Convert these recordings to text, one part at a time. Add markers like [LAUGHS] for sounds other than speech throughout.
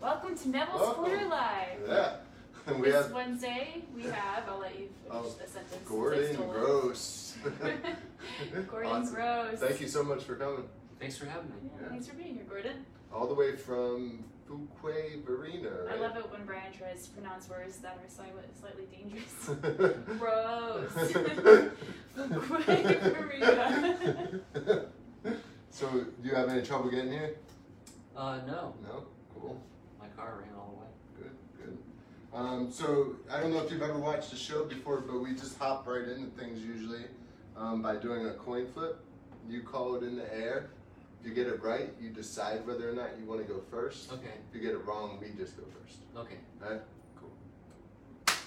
Welcome to Neville's Welcome. Quarter Live. Yeah. And [LAUGHS] we this have Wednesday, we [LAUGHS] have, I'll let you finish Oh, the sentence. Gordon. Gross. [LAUGHS] Gordon Awesome. Gross. Thank you so much for coming. Thanks for having me. Yeah, Yeah. Thanks for being here, Gordon. All the way from Fuquay Varina, I love it when Brian tries to pronounce words that are slightly, slightly dangerous. Gross. Marina. so, do you have any trouble getting here? Uh, no, No? Cool. My car ran all the way. Good, good. Um, so I don't know if you've ever watched the show before, but we just hop right into things usually um, by doing a coin flip. You call it in the air. If you get it right, you decide whether or not you want to go first. Okay, If you get it wrong, we just go first. okay. Alright? Cool.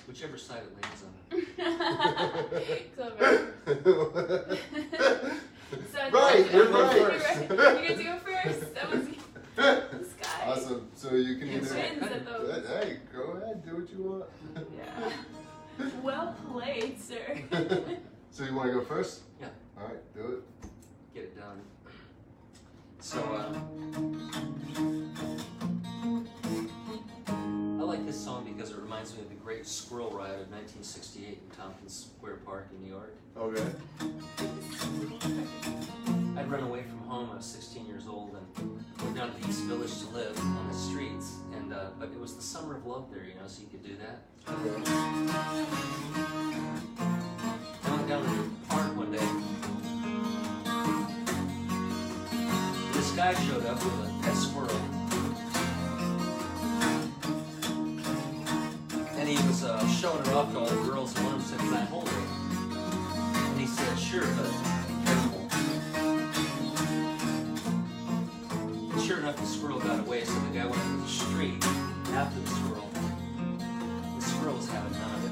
Whichever side it lands on. [LAUGHS] Clever. [LAUGHS] [LAUGHS] So right, you're right. You're right. You get to go first. That was this [LAUGHS] guy. awesome. So you can either. wins at those. Hey, go ahead, do what you want. Yeah. [LAUGHS] Well played, sir. [LAUGHS] so you want to go first? Yeah. All right, do it. Get it done. So, uh, I like this song because it reminds me of the Great Squirrel Riot of 1968 in Tompkins Square Park in New York. Okay. I'd run away from home. I was 16 years old and went down to East Village to live on the streets. And uh, but it was the summer of love there, you know, so you could do that. I went down to the park one day. This guy showed up with a pet squirrel. And he was uh, showing it off to all the girls, and one of them said, Can I hold her? And he said, Sure, but sure enough, the squirrel got away, so the guy went to the street after the squirrel. The squirrel was having none of it.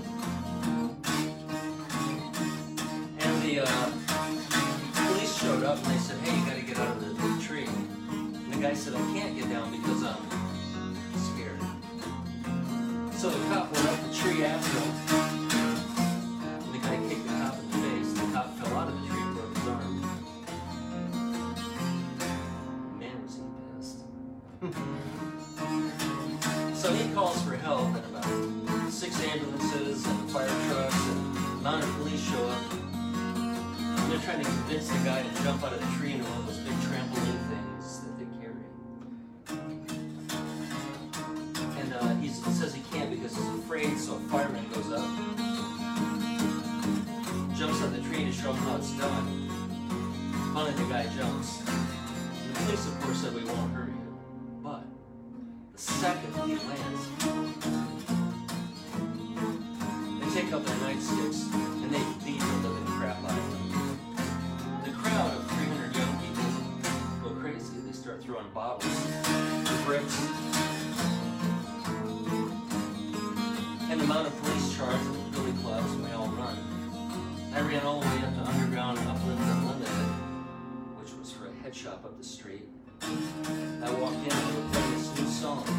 And the uh, police showed up and they said, hey, you gotta get out of the, the tree. And the guy said, I can't get down because I'm scared. So the cop went up the tree after him. Crazy. They start throwing bottles, bricks, and the amount of police charge with billy clubs, we all run. I ran all the way up to underground and Upland Unlimited, which was for a head shop up the street. I walked in and they were this new song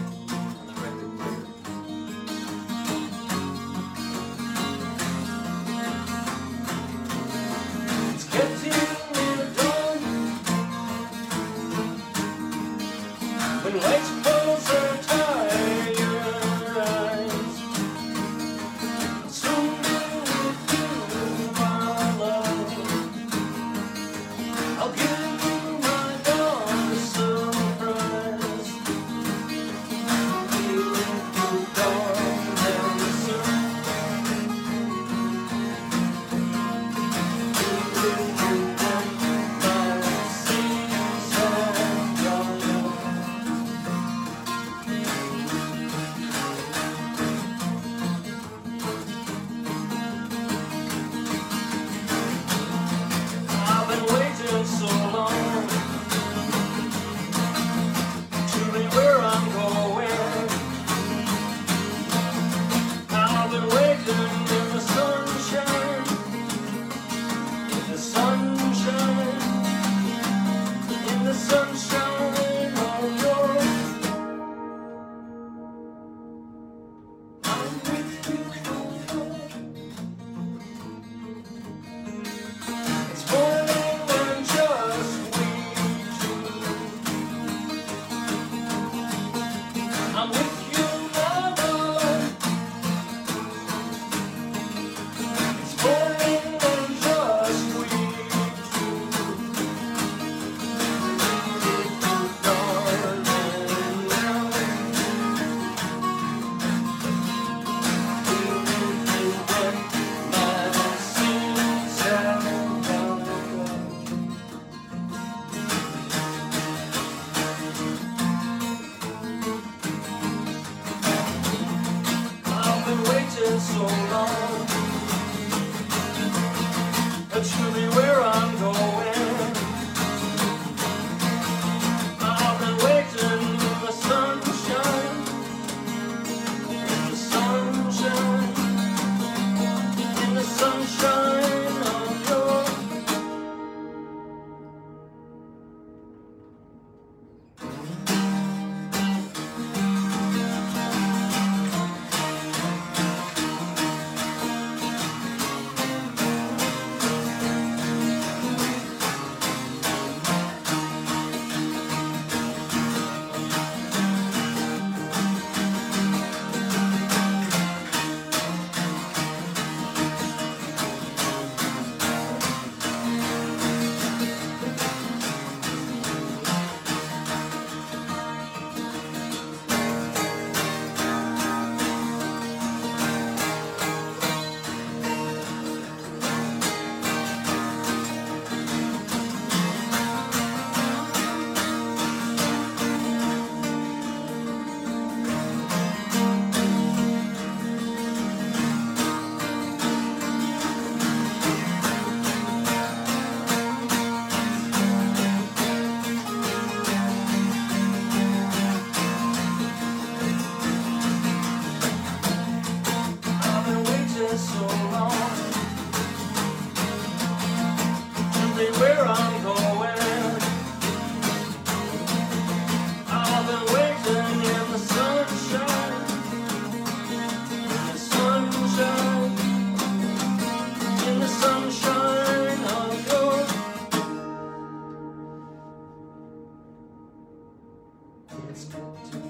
It's good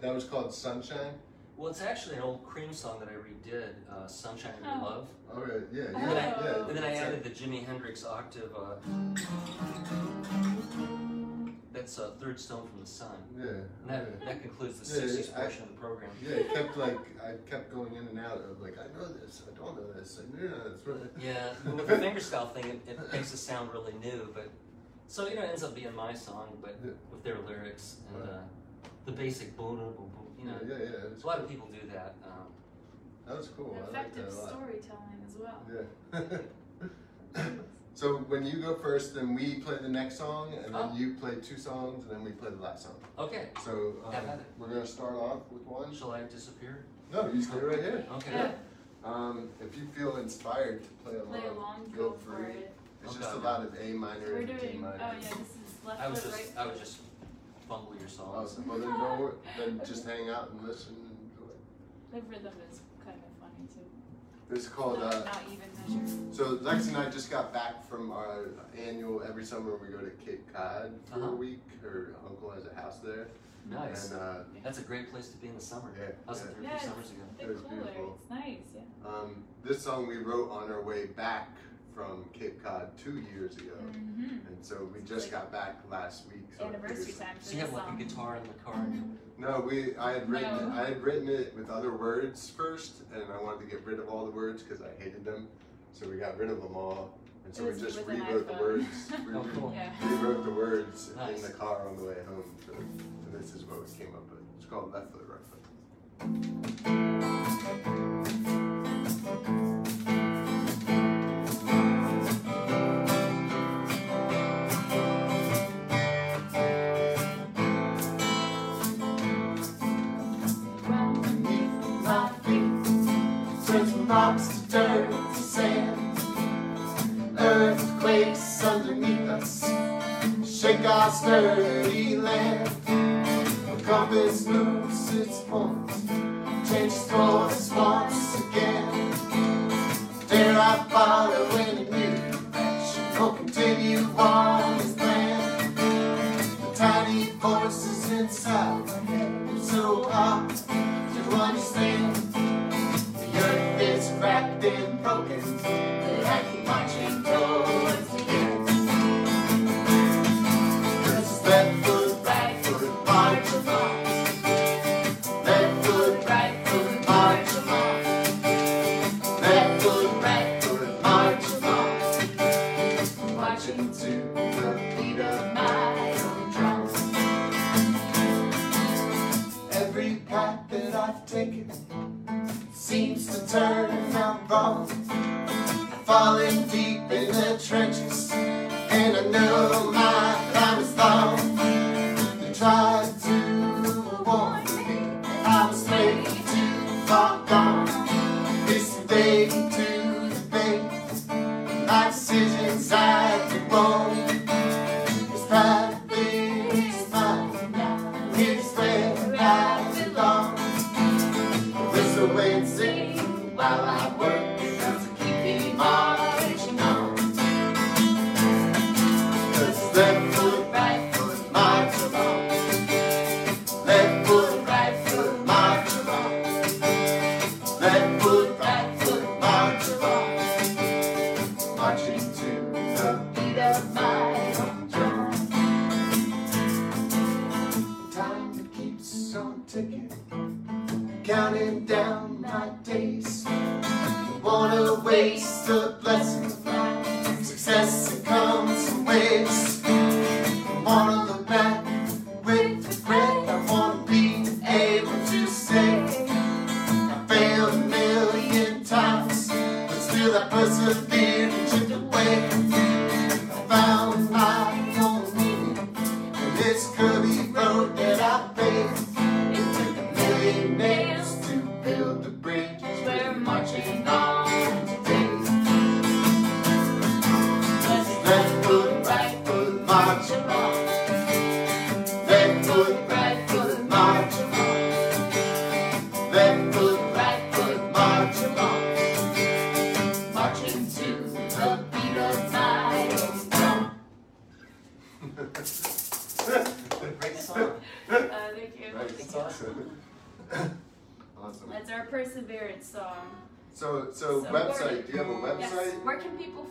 That that was called Sunshine. Well, it's actually an old Cream song that I redid, uh, "Sunshine and Oh. Love," Oh yeah, yeah, Oh. yeah. and then I, yeah. and then I added it. the Jimi Hendrix octave. Uh, that's uh, third Stone from the Sun." Yeah. And that, that concludes the Yeah, yeah, 60s I- portion of the program. Yeah, it kept like I kept going in and out of like I know this, I don't know this, I know this. Yeah, with the fingerstyle thing, it, it makes it sound really new, but so you know, it ends up being my song, but Yeah. with their lyrics and Right. uh, the basic boom, boom, boom. You know, yeah, yeah, yeah. It a lot of people do that. Um, that was cool. I that Effective a storytelling as well. Yeah. [LAUGHS] so when you go first, then we play the next song, and then Oh. you play two songs, and then we play the last song. okay, So um, Have we're gonna start off with one. shall I disappear? No, you stay right here. Okay. Yeah. Um, if you feel inspired to play along, Play along, feel go for free. it. It's Okay. just a lot of A minor We're and D doing. minor. Oh yeah, this is left I was just, right I would foot. just fumble your Oh, songs. well, then, no, then just hang out and listen and enjoy. The rhythm is kind of funny too. It's called. not, Uh, not even measured. so Lex and I just got back from our annual. Every summer we go to Cape Cod for a Uh-huh. week. Her uncle has a house there, Nice. and uh, That's a great place to be in the summer. Yeah, I was yeah. there Yeah, a few summers ago. A It was cooler. beautiful. It's nice. Yeah. um, this song we wrote on our way back from Cape Cod two years ago, Mm-hmm. and so we just got back last week. So it Anniversary was- time for So you this have like a song. guitar in the car. And No, we. I had written. No. I had written it with other words first, and I wanted to get rid of all the words because I hated them. So we got rid of them all, and so It we was just with an rewrote the iPhone. words. We [LAUGHS] Oh, cool. Yeah. rewrote the words Nice. in the car on the way home. So, and this is what we came up with. It's called Left Foot, Right Foot. Dirt to sand. Earthquakes underneath us, shake our sturdy land. The compass moves its points, changes course once again. Dare I follow in a new direction or continue on as planned? The tiny voices inside my head so hard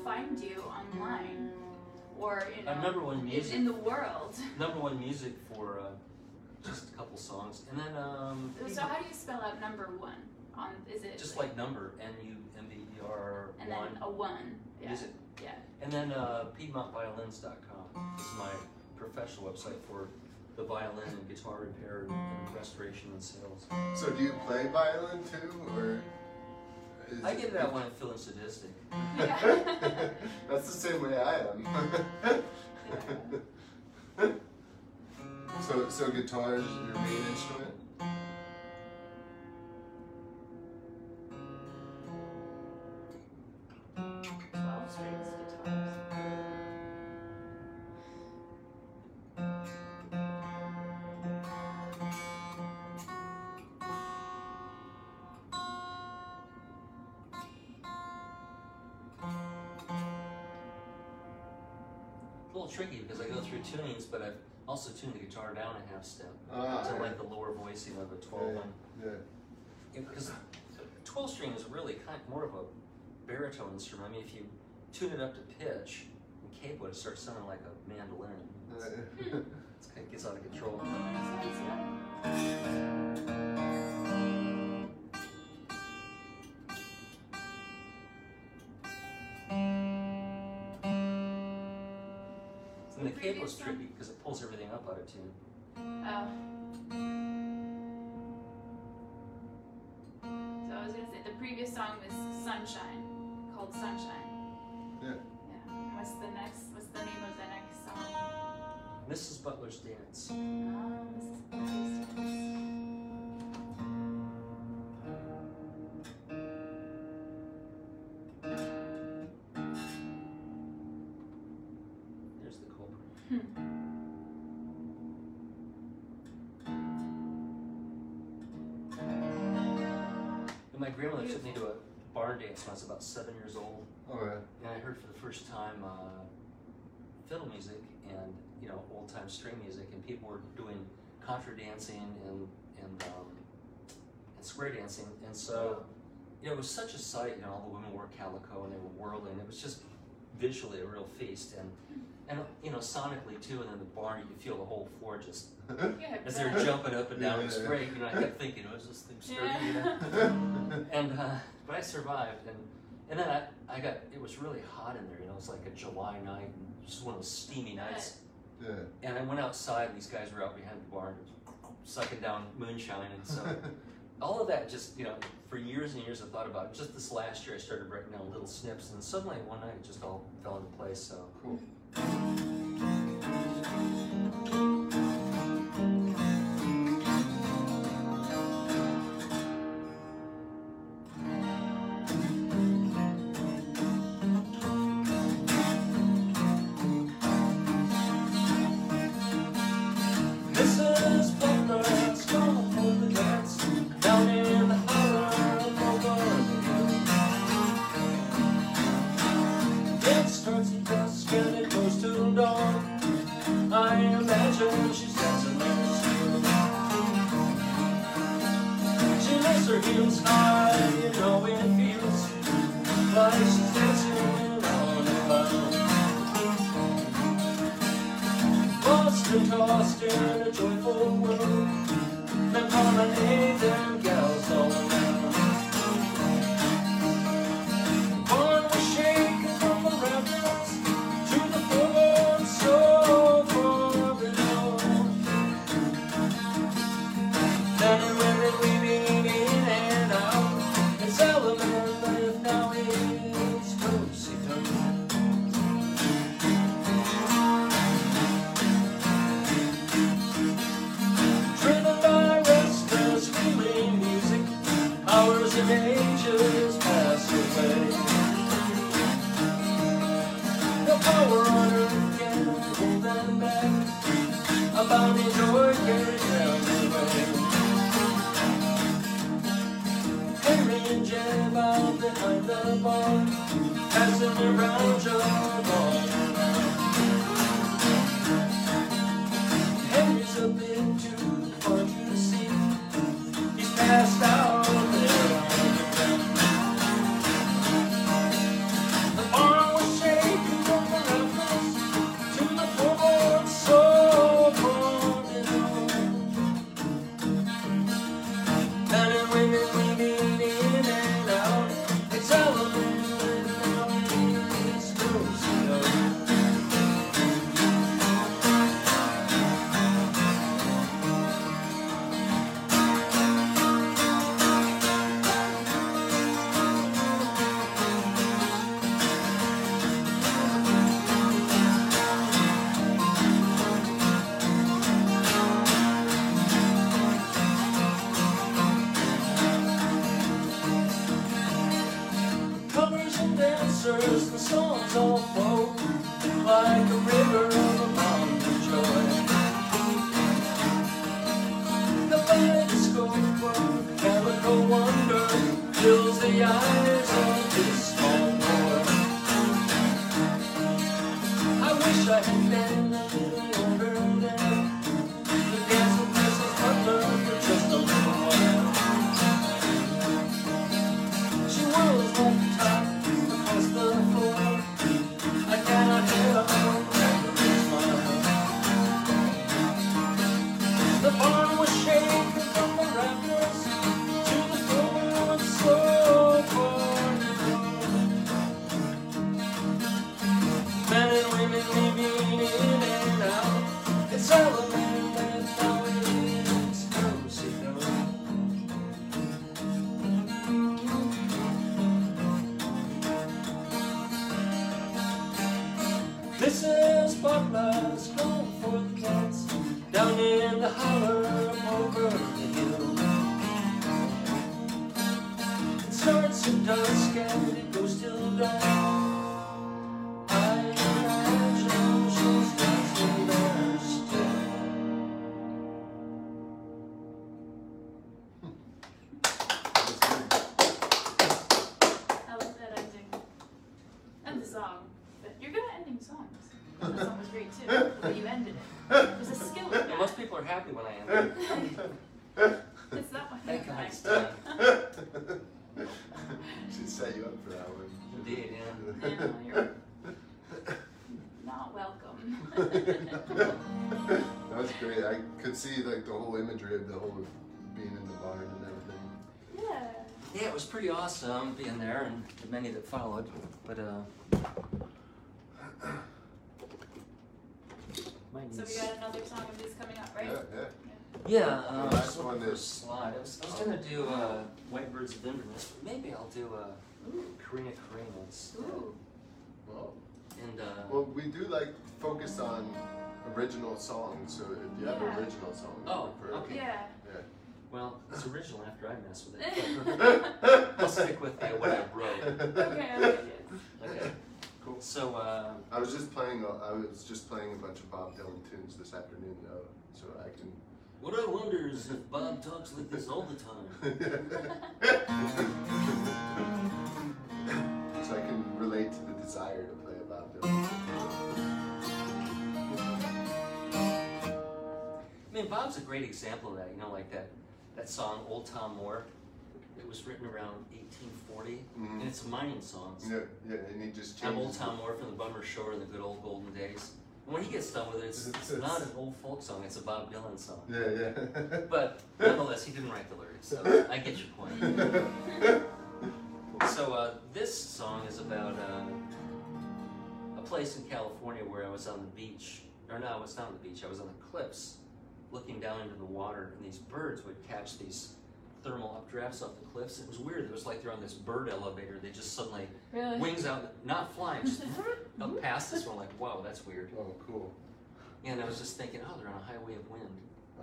find you online, or you know, number one music. in the world? [LAUGHS] Number one music for uh, just a couple songs, and then um, So how do you spell out number one? On is it just like number N U M B E R and one then a one? Yeah. music, Yeah. and then uh, PiedmontViolins.com is my professional website for the violin and guitar repair and restoration and sales. So, do you play violin too, or? Is I get it out when I'm feeling sadistic. Yeah. [LAUGHS] [LAUGHS] That's the same way I am. Mm-hmm. [LAUGHS] so, so guitar is your main instrument. Half step Ah, to like the lower voicing of a 12 one. yeah. Because 12 string is really kind of more of a baritone instrument. I mean, if you tune it up to pitch and cable it, it starts sounding like a mandolin. It's, yeah. it's kind of gets out of control. And the capo is tricky because it pulls everything up out of tune. Oh. So I was gonna say the previous song was Sunshine, called Sunshine. Yeah. Yeah. What's the next? What's the name of the next song? Mrs. Butler's Dance. Um, this Butler's Dance. There's the culprit. And my grandmother took me to a barn dance when I was about seven years old, and I heard for the first time uh, fiddle music and you know old time string music, and people were doing contra dancing and and um, and square dancing, and so you know it was such a sight. You know, all the women wore calico and they were whirling. It was just visually a real feast, and and you know sonically too. And then the barn, you could feel the whole floor just [LAUGHS] Yeah, as they're bet. jumping up and down. It was Yeah. great. You know, I kept thinking, oh, is this thing sturdy? You know? Yeah. [LAUGHS] and uh, but I survived, and and then I, I got it was really hot in there. You know, it was like a July night, and just one of those steamy nights. yeah. And I went outside, and these guys were out behind the barn, sucking down moonshine, and so [LAUGHS] all of that just you know for years and years I thought about it. Just this last year, I started writing down little snips, and suddenly one night it just all fell into place. So cool. Thank you. And tossed in a joyful world. That promenade them starts at dusk and it pretty awesome being there and the many that followed. But uh [CLEARS THROAT] my So we got another song of his coming up, right? Yeah, yeah. Yeah, um, The last one for is- slide. I was, I was gonna do uh, White Birds of Inverness, but maybe I'll do uh, Ooh. Corrina Corrina instead. Ooh. Well, And uh, well, we do like focus on original songs. So if you have Yeah. original songs, Oh, for- okay. Yeah. Well, it's original after I mess with it. [LAUGHS] I'll stick with uh, what I wrote. Okay, okay, yes. Okay. Cool. So uh, I was just playing. a- I was just playing a bunch of Bob Dylan tunes this afternoon, though, so I can. what I wonder is if Bob talks like this all the time. [LAUGHS] so I can relate to the desire to play a Bob Dylan. I mean, Bob's a great example of that. You know, like that that song "Old Tom Moore." It was written around 1840, and Mhm. it's a mining song. Yeah, yeah, and he just I'm. Old Tom Moore from the Bummer Shore in the good old golden days. And when he gets done with it, it's, it's It's- not an old folk song; it's a Bob Dylan song. Yeah, yeah. [LAUGHS] But nonetheless, he didn't write the lyrics, so I get your point. [LAUGHS] So uh, this song is about uh, a place in California where I was on the beach, or no, I was not on the beach. I was on the cliffs, looking down into the water, and these birds would catch these thermal updrafts off the cliffs. It was weird. It was like they're on this bird elevator. They just suddenly Really? wings out, not flying, just [LAUGHS] up past this We're like, whoa, that's weird. oh, cool. And I was just thinking, oh, they're on a highway of wind.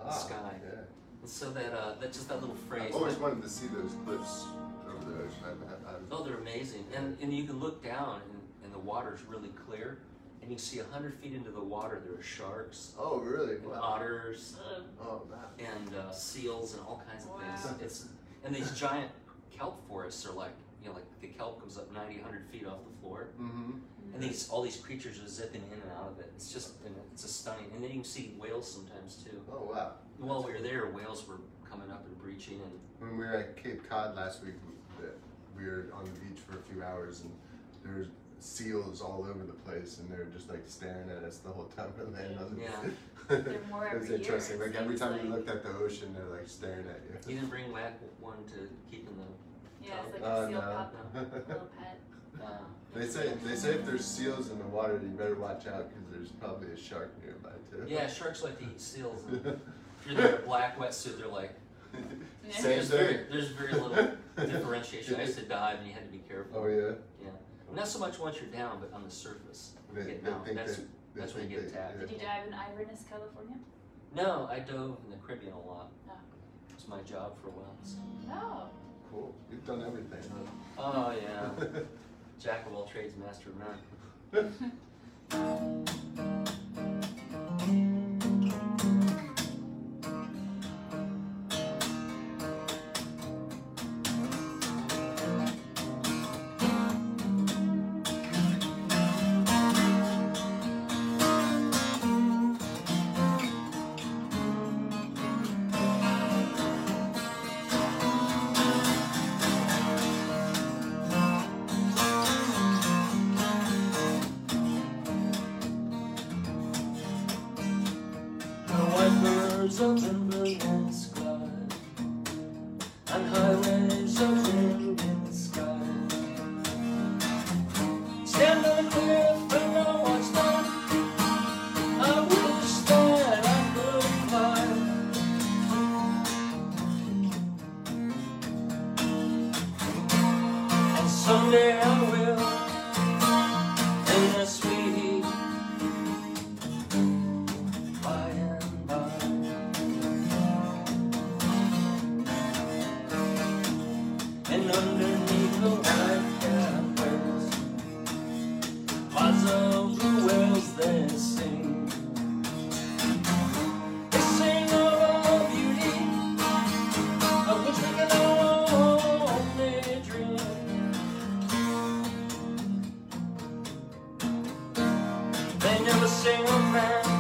Ah, Sky. Yeah. And so that uh, that just that little phrase. I've always wanted to see those cliffs over the ocean. I've, I've, I've, Oh, they're amazing. And, and you can look down and, and the water's really clear. And you can see 100 feet into the water, there are sharks, oh, really? and Wow. otters, Ugh. Oh, wow. and uh, seals, and all kinds of Wow. things. It's, and these giant kelp forests are like, you know, like the kelp comes up 90, 100 feet off the floor. Mm-hmm. And these all these creatures are zipping in and out of it. It's just, it's a stunning. And then you can see whales sometimes too. Oh, wow. While we were there, whales were coming up and breaching, and When we were at Cape Cod last week, we- we were on the beach for a few hours, and there's seals all over the place, and they're just like staring at us the whole time we're laying on the Yeah. [LAUGHS] They're more It's every year, interesting. it Like every seems time like. you looked at the ocean, they're like staring at you. you didn't bring whack one to keep in the. Yeah, it's like a seal no. pup, [LAUGHS] little pet. Uh, They say they say if there's seals in the water, you better watch out because there's probably a shark nearby too. Yeah, sharks like to eat seals. And [LAUGHS] if you're in a black wetsuit, they're like, Same there's very, there's very little differentiation. I used to dive and you had to be careful. Oh yeah. Not so much once you're down, but on the surface. They, Get down. think That's- they that's when you think get attacked. Did you dive in Iverness, California? No, I dove in the Caribbean a lot. Oh. It was my job for a while. so- No. Cool. You've done everything. Oh yeah, [LAUGHS] jack of all trades, master of none. [LAUGHS] birds of never sing a man.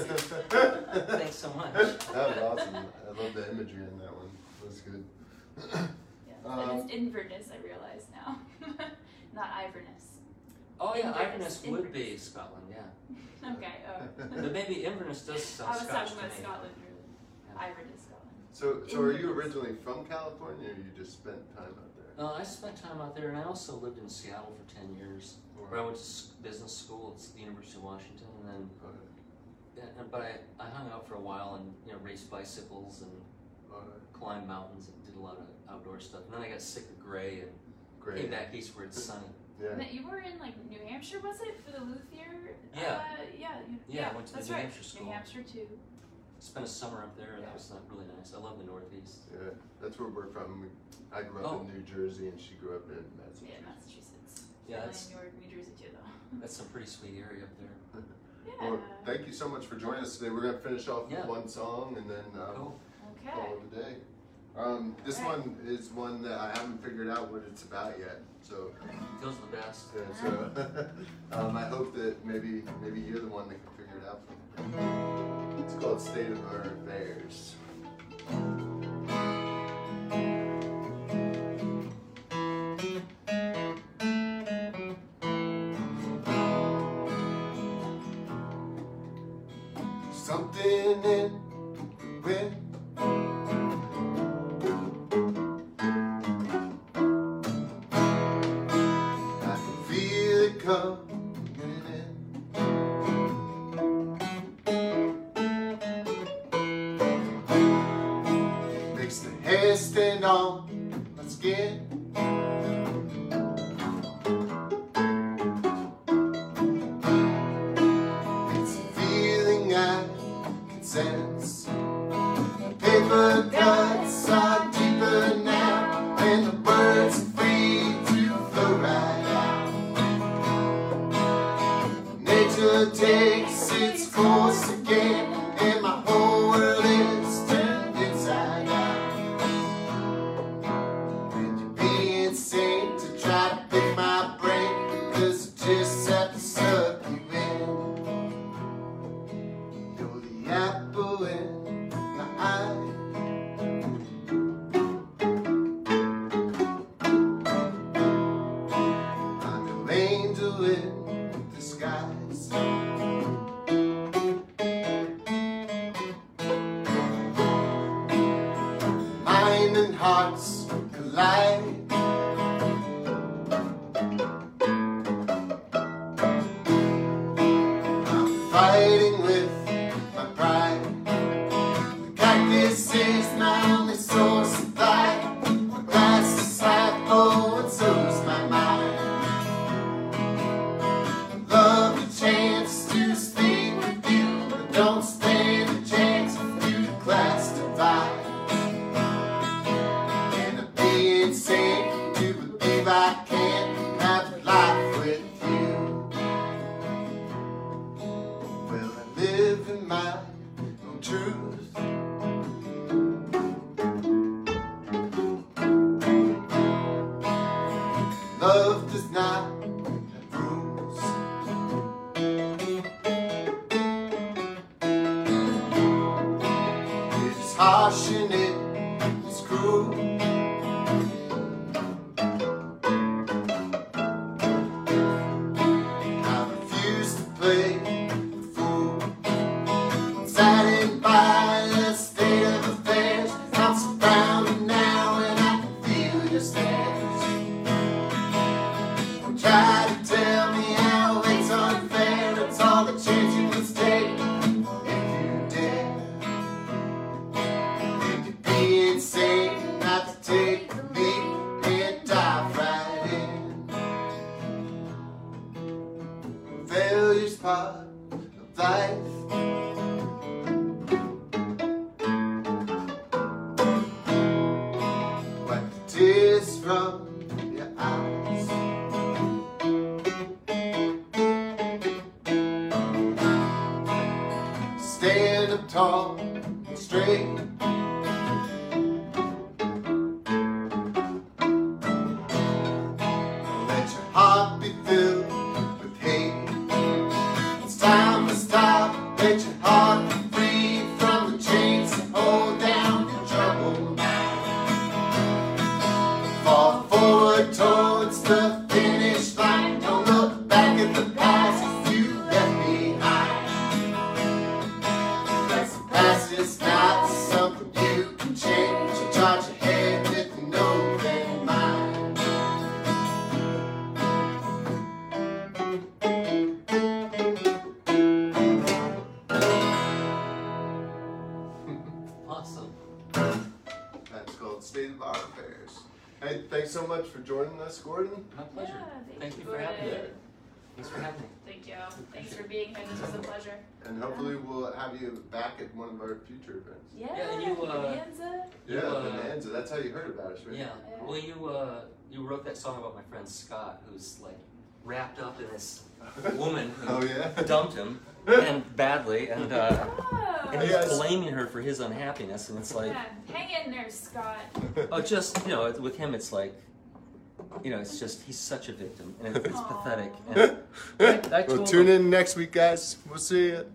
Thanks so much. That was awesome. I love the imagery in that one. That was good. Yeah. Um, and it's Inverness, I realize now. [LAUGHS] Not Iverness. Oh yeah, Inverness, Inverness would be Scotland, yeah. [LAUGHS] Okay, oh. But maybe Inverness does [LAUGHS] I sound was Scottish talking to about. Scotland, really. Yeah. Iverness, Scotland. So, so are you originally from California, or you just spent time out there? No, I spent time out there, and I also lived in Seattle for ten years, where I went to s- business school at the University of Washington, and then, Okay. Yeah, and- but I, I hung out for a while and you know raced bicycles and Okay. climbed mountains and did a lot of outdoor stuff. And then I got sick of gray and Great. came back east where it's sunny. Yeah. And You were in like New Hampshire, was it, for the Luthier? Yeah. Uh, yeah, you, Yeah, I went to the that's New right. Hampshire school. New Hampshire too. Spent a summer up there, and Yeah. that was not really nice. I love the Northeast. Yeah, that's where we're from. I grew up Oh. in New Jersey, and she grew up in Yeah, Massachusetts. Massachusetts. Yeah, that's New York, New Jersey too, though. that's some pretty sweet area up there. [LAUGHS] Yeah. Well, thank you so much for joining us today. We're gonna finish off Yeah. with one song, and then um, Cool. okay. call it a day. Um, this Alright. one is one that I haven't figured out what it's about yet. So, Feels the best. yeah, so [LAUGHS] um, I hope that maybe maybe you're the one that can figure it out. For me. It's called State of Our Affairs. Cactus is my only source having me. Thank you. Thanks for being here. This was a pleasure. And hopefully we'll have you back at one of our future events. Yeah. Yeah, and you, uh, Bonanza. You, Yeah, uh, Bonanza. That's how you heard about us, right? Yeah. Well, you uh, you wrote that song about my friend Scott, who's like wrapped up in this [LAUGHS] woman who Oh yeah. dumped him [LAUGHS] and badly, and uh, Oh. and he's guys. blaming her for his unhappiness, and it's like, yeah. Hang in there, Scott. oh, just you know, with him, it's like. You know, it's just he's such a victim, and it's, it's [LAUGHS] Aw. pathetic. And I, I well, tune him, in next week, guys. We'll see you.